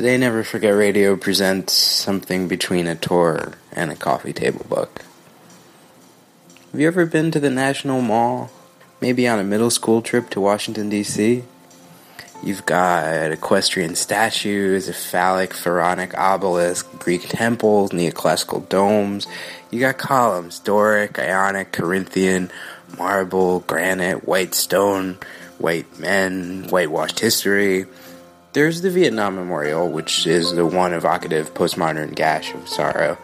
Today, Never Forget Radio presents something between a tour and a coffee table book. Have you ever been to the National Mall? Maybe on a middle school trip to Washington, D.C.? You've got equestrian statues, a phallic pharaonic obelisk, Greek temples, neoclassical domes. You got columns Doric, Ionic, Corinthian, marble, granite, white stone, white men, whitewashed history. There's the Vietnam Memorial, which is the one evocative postmodern gash of sorrow.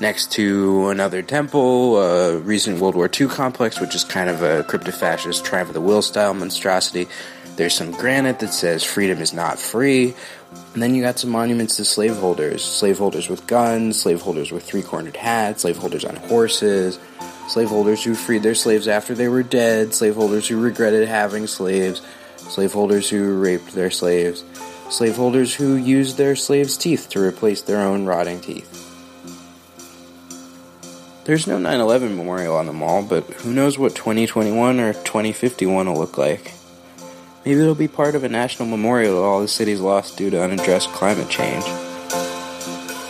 Next to another temple, a recent World War II complex, which is kind of a crypto-fascist triumph of the will style monstrosity. There's some granite that says freedom is not free. And then you got some monuments to slaveholders. Slaveholders with guns, slaveholders with three cornered hats, slaveholders on horses, slaveholders who freed their slaves after they were dead, slaveholders who regretted having slaves, slaveholders who raped their slaves, slaveholders who used their slaves' teeth to replace their own rotting teeth. There's no 9 11 memorial on the mall, but who knows what 2021 or 2051 will look like. Maybe it'll be part of a national memorial to all the cities lost due to unaddressed climate change.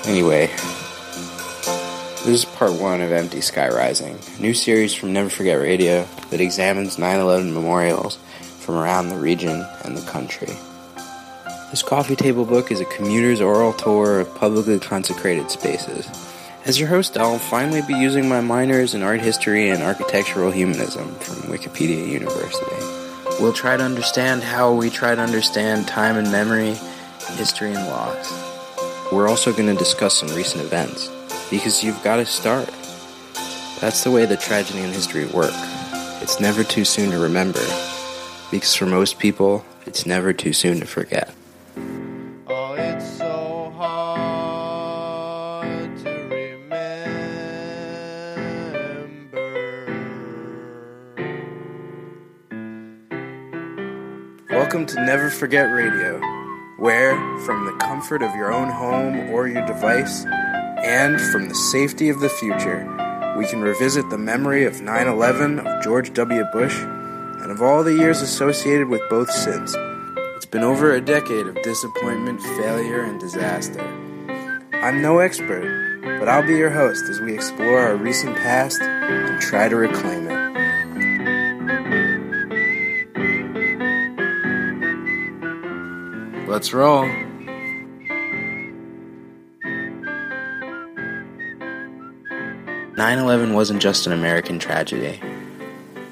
Anyway, this is part one of Empty Sky Rising, a new series from Never Forget Radio that examines 9 11 memorials from around the region and the country. This coffee table book is a commuter's oral tour of publicly consecrated spaces. As your host, I'll finally be using my minors in art history and architectural humanism from Wikipedia University. We'll try to understand how we try to understand time and memory, history and loss. We're also going to discuss some recent events, because you've got to start. That's the way that tragedy and history work. It's never too soon to remember, because for most people, it's never too soon to forget. Oh, it's so hard to remember. Welcome to Never Forget Radio, where, from the comfort of your own home or your device, and from the safety of the future, we can revisit the memory of 9 11, of George W. Bush, and of all the years associated with both since. It's been over a decade of disappointment, failure, and disaster. I'm no expert, but I'll be your host as we explore our recent past and try to reclaim it. Let's roll. Nine eleven wasn't just an American tragedy.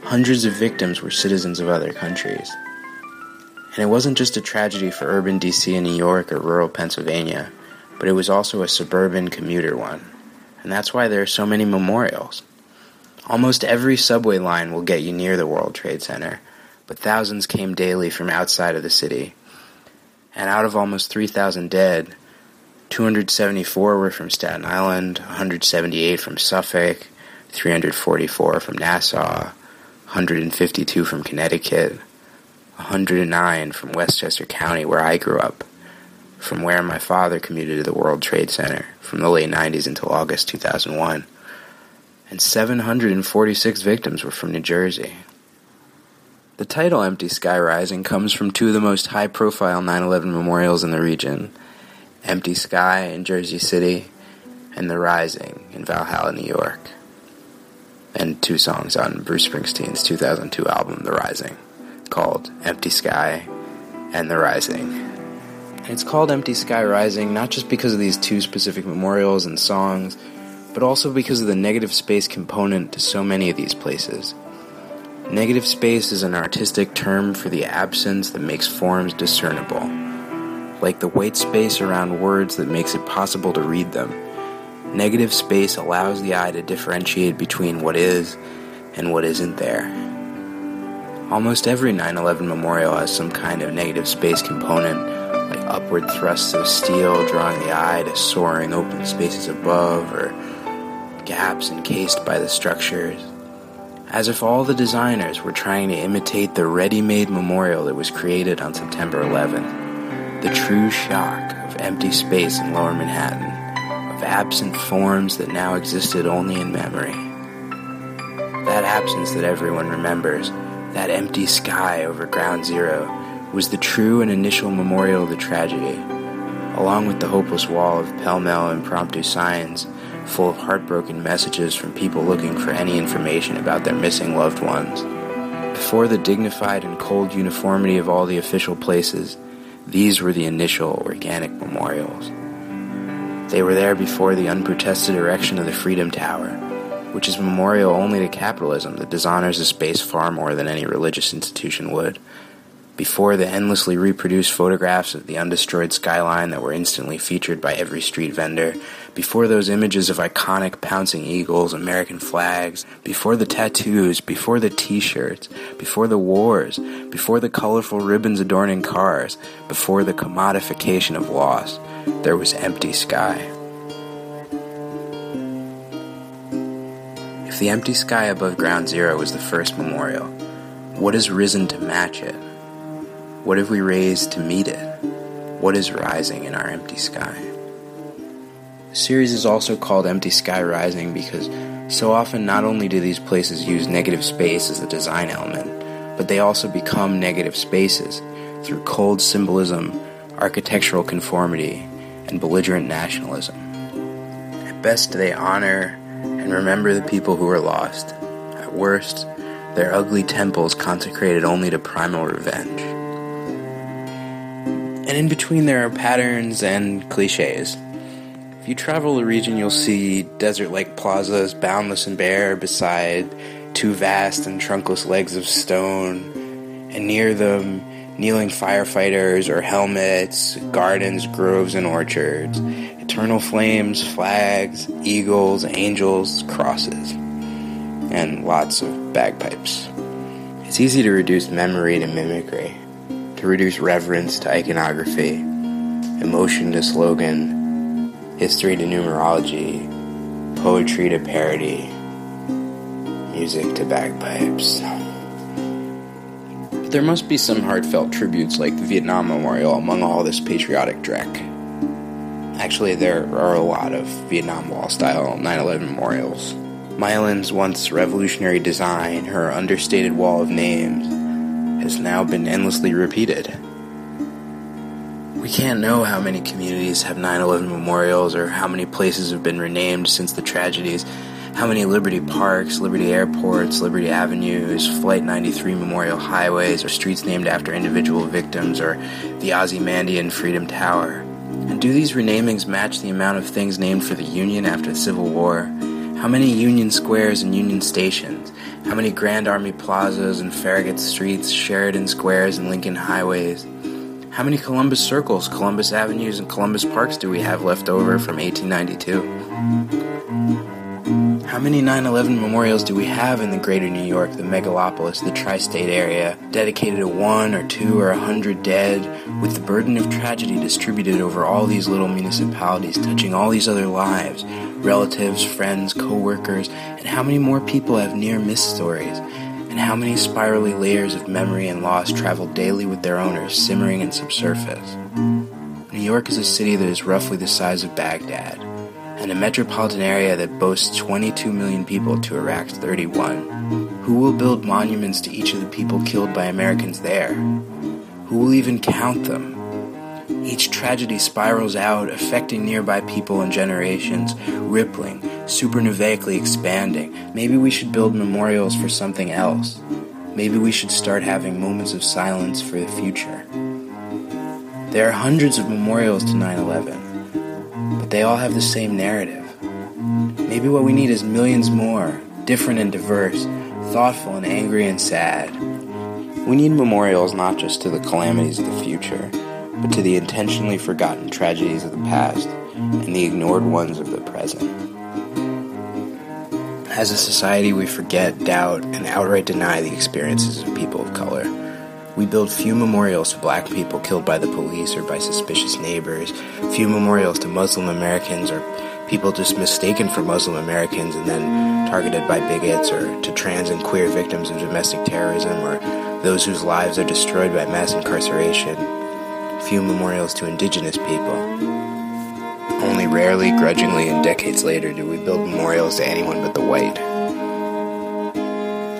Hundreds of victims were citizens of other countries. And it wasn't just a tragedy for urban DC and New York or rural Pennsylvania, but it was also a suburban commuter one. And that's why there are so many memorials. Almost every subway line will get you near the World Trade Center, but thousands came daily from outside of the city. And out of almost 3,000 dead, 274 were from Staten Island, 178 from Suffolk, 344 from Nassau, 152 from Connecticut, 109 from Westchester County, where I grew up, from where my father commuted to the World Trade Center from the late 90s until August 2001, and 746 victims were from New Jersey. The title Empty Sky Rising comes from two of the most high profile 9 11 memorials in the region Empty Sky in Jersey City and The Rising in Valhalla, New York. And two songs on Bruce Springsteen's 2002 album, The Rising, called Empty Sky and The Rising. And it's called Empty Sky Rising not just because of these two specific memorials and songs, but also because of the negative space component to so many of these places. Negative space is an artistic term for the absence that makes forms discernible, like the white space around words that makes it possible to read them. Negative space allows the eye to differentiate between what is and what isn't there. Almost every 9 11 memorial has some kind of negative space component, like upward thrusts of steel drawing the eye to soaring open spaces above, or gaps encased by the structures as if all the designers were trying to imitate the ready made memorial that was created on September 11. The true shock of empty space in lower Manhattan, of absent forms that now existed only in memory. That absence that everyone remembers, that empty sky over ground zero, was the true and initial memorial of the tragedy. along with the hopeless wall of pell-mell impromptu signs full of heartbroken messages from people looking for any information about their missing loved ones. Before the dignified and cold uniformity of all the official places, these were the initial organic memorials. They were there before the unprotested erection of the Freedom Tower, which is memorial only to capitalism that dishonors a space far more than any religious institution would. Before the endlessly reproduced photographs of the undestroyed skyline that were instantly featured by every street vendor, before those images of iconic pouncing eagles, American flags, before the tattoos, before the t-shirts, before the wars, before the colorful ribbons adorning cars, before the commodification of loss, there was empty sky. If the empty sky above ground zero was the first memorial, what has risen to match it? What have we raised to meet it? What is rising in our empty sky? The series is also called Empty Sky Rising because so often not only do these places use negative space as a design element, but they also become negative spaces through cold symbolism, architectural conformity, and belligerent nationalism. At best, they honor and remember the people who were lost. At worst, their ugly temples consecrated only to primal revenge. And in between, there are patterns and cliches. If you travel the region, you'll see desert like plazas, boundless and bare, beside two vast and trunkless legs of stone, and near them, kneeling firefighters or helmets, gardens, groves, and orchards, eternal flames, flags, eagles, angels, crosses, and lots of bagpipes. It's easy to reduce memory to mimicry to reduce reverence to iconography, emotion to slogan, history to numerology, poetry to parody, music to bagpipes. There must be some heartfelt tributes like the Vietnam Memorial among all this patriotic dreck. Actually, there are a lot of Vietnam Wall style 9 11 memorials. Maya Lin's once revolutionary design, her understated wall of names, has now been endlessly repeated. We can't know how many communities have 9 11 memorials or how many places have been renamed since the tragedies, how many Liberty Parks, Liberty Airports, Liberty Avenues, Flight 93 Memorial Highways, or streets named after individual victims, or the Ozymandian Freedom Tower. And do these renamings match the amount of things named for the Union after the Civil War? How many Union Squares and Union Stations? How many Grand Army plazas and Farragut streets, Sheridan Squares and Lincoln highways? How many Columbus circles, Columbus avenues, and Columbus parks do we have left over from 1892? How many 9 11 memorials do we have in the greater New York, the megalopolis, the tri state area, dedicated to one or two or a hundred dead, with the burden of tragedy distributed over all these little municipalities, touching all these other lives, relatives, friends, co workers, and how many more people have near miss stories, and how many spirally layers of memory and loss travel daily with their owners, simmering and subsurface. New York is a city that is roughly the size of Baghdad, and a metropolitan area that boasts 22 million people to Iraq's 31. Who will build monuments to each of the people killed by Americans there? Who will even count them? Each tragedy spirals out, affecting nearby people and generations, rippling, supernovaically expanding. Maybe we should build memorials for something else. Maybe we should start having moments of silence for the future. There are hundreds of memorials to 9 11, but they all have the same narrative. Maybe what we need is millions more, different and diverse, thoughtful and angry and sad. We need memorials not just to the calamities of the future but to the intentionally forgotten tragedies of the past and the ignored ones of the present. As a society, we forget, doubt, and outright deny the experiences of people of color. We build few memorials to black people killed by the police or by suspicious neighbors, few memorials to Muslim Americans or people just mistaken for Muslim Americans and then targeted by bigots, or to trans and queer victims of domestic terrorism, or those whose lives are destroyed by mass incarceration few memorials to indigenous people. Only rarely, grudgingly, and decades later do we build memorials to anyone but the white.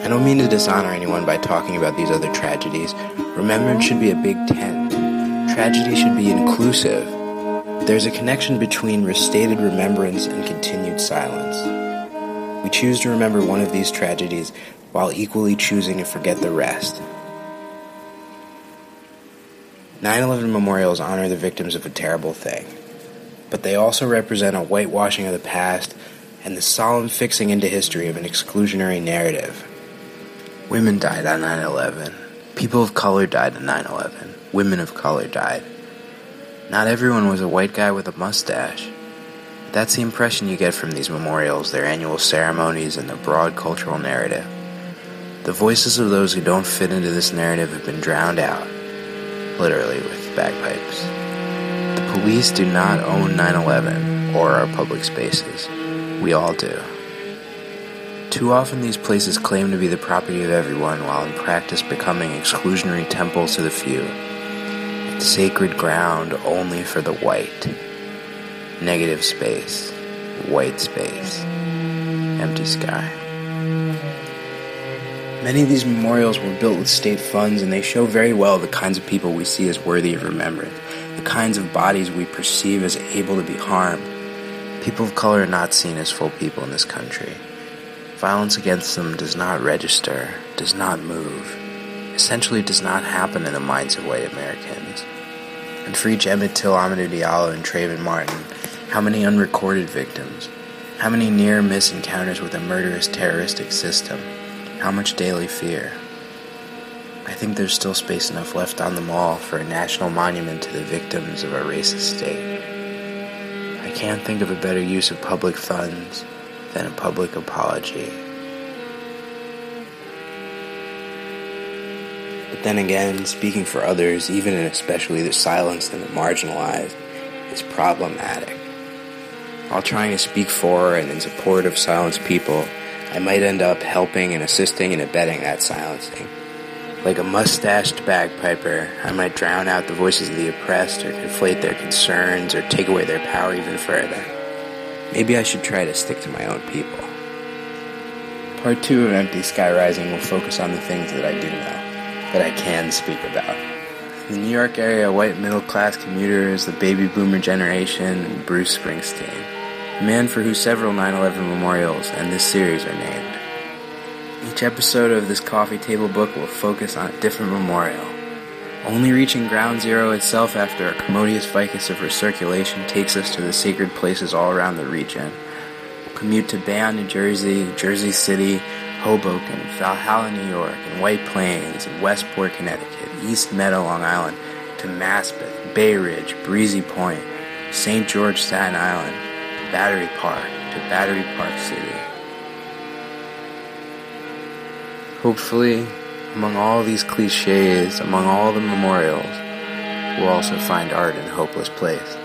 I don't mean to dishonor anyone by talking about these other tragedies. Remembrance should be a big tent. Tragedy should be inclusive. There's a connection between restated remembrance and continued silence. We choose to remember one of these tragedies while equally choosing to forget the rest. 9 11 memorials honor the victims of a terrible thing, but they also represent a whitewashing of the past and the solemn fixing into history of an exclusionary narrative. Women died on 9 11. People of color died on 9 11. Women of color died. Not everyone was a white guy with a mustache. That's the impression you get from these memorials, their annual ceremonies, and the broad cultural narrative. The voices of those who don't fit into this narrative have been drowned out, literally with bagpipes. The police do not own 9 11 or our public spaces. We all do. Too often, these places claim to be the property of everyone, while in practice becoming exclusionary temples to the few. It's Sacred ground only for the white. Negative space, white space, empty sky. Many of these memorials were built with state funds, and they show very well the kinds of people we see as worthy of remembrance, the kinds of bodies we perceive as able to be harmed. People of color are not seen as full people in this country. Violence against them does not register, does not move, essentially does not happen in the minds of white Americans. And for each Emmett Till, Amadou Diallo, and Trayvon Martin, how many unrecorded victims? How many near miss encounters with a murderous terroristic system? How much daily fear? I think there's still space enough left on the mall for a national monument to the victims of our racist state. I can't think of a better use of public funds than a public apology. But then again, speaking for others, even and especially the silenced and the marginalized, is problematic. While trying to speak for and in support of silenced people, I might end up helping and assisting and abetting that silencing. Like a mustached bagpiper, I might drown out the voices of the oppressed or conflate their concerns or take away their power even further. Maybe I should try to stick to my own people. Part 2 of Empty Sky Rising will focus on the things that I do know, that I can speak about. The New York area, white middle class commuters, the baby boomer generation, and Bruce Springsteen, a man for whom several 9 11 memorials and this series are named. Each episode of this coffee table book will focus on a different memorial. Only reaching ground zero itself after a commodious vicus of recirculation takes us to the sacred places all around the region. We'll commute to Bayonne, New Jersey, Jersey City, Hoboken, Valhalla, New York, and White Plains, and Westport, Connecticut, East Meadow, Long Island, to Maspeth, Bay Ridge, Breezy Point, St. George, Staten Island, Battery Park, to Battery Park City. Hopefully, among all these cliches, among all the memorials, we'll also find art in a hopeless place.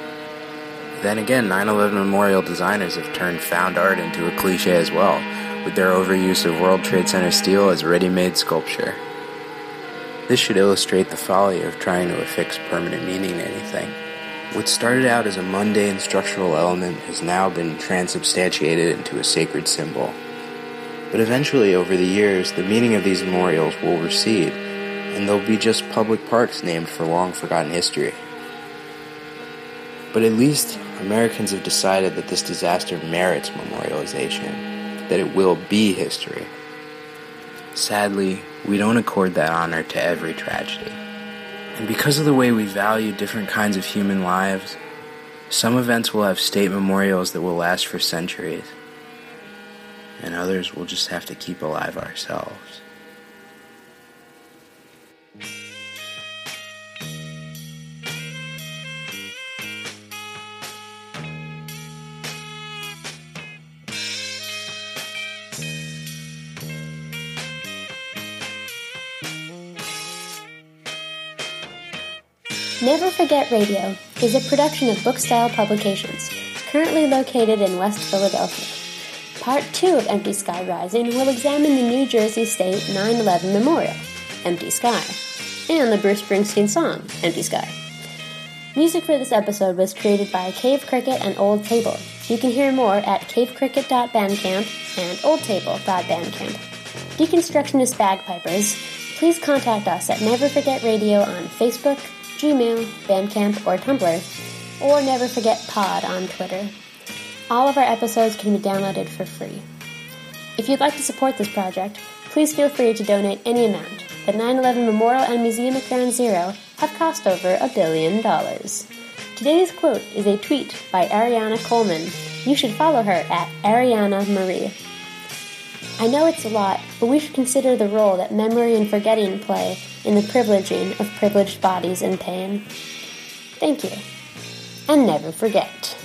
Then again, 9 11 memorial designers have turned found art into a cliche as well, with their overuse of World Trade Center steel as ready made sculpture. This should illustrate the folly of trying to affix permanent meaning to anything. What started out as a mundane structural element has now been transubstantiated into a sacred symbol. But eventually, over the years, the meaning of these memorials will recede, and they'll be just public parks named for long forgotten history. But at least Americans have decided that this disaster merits memorialization, that it will be history. Sadly, we don't accord that honor to every tragedy. And because of the way we value different kinds of human lives, some events will have state memorials that will last for centuries and others we'll just have to keep alive ourselves. Never Forget Radio is a production of Bookstyle Publications, currently located in West Philadelphia. Part 2 of Empty Sky Rising will examine the New Jersey State 9 11 Memorial, Empty Sky, and the Bruce Springsteen song, Empty Sky. Music for this episode was created by Cave Cricket and Old Table. You can hear more at cavecricket.bandcamp and oldtable.bandcamp. Deconstructionist Bagpipers, please contact us at Never Forget Radio on Facebook, Gmail, Bandcamp, or Tumblr, or Never Forget Pod on Twitter. All of our episodes can be downloaded for free. If you'd like to support this project, please feel free to donate any amount. The 9 11 Memorial and Museum at Ground Zero have cost over a billion dollars. Today's quote is a tweet by Ariana Coleman. You should follow her at Ariana Marie. I know it's a lot, but we should consider the role that memory and forgetting play in the privileging of privileged bodies in pain. Thank you. And never forget.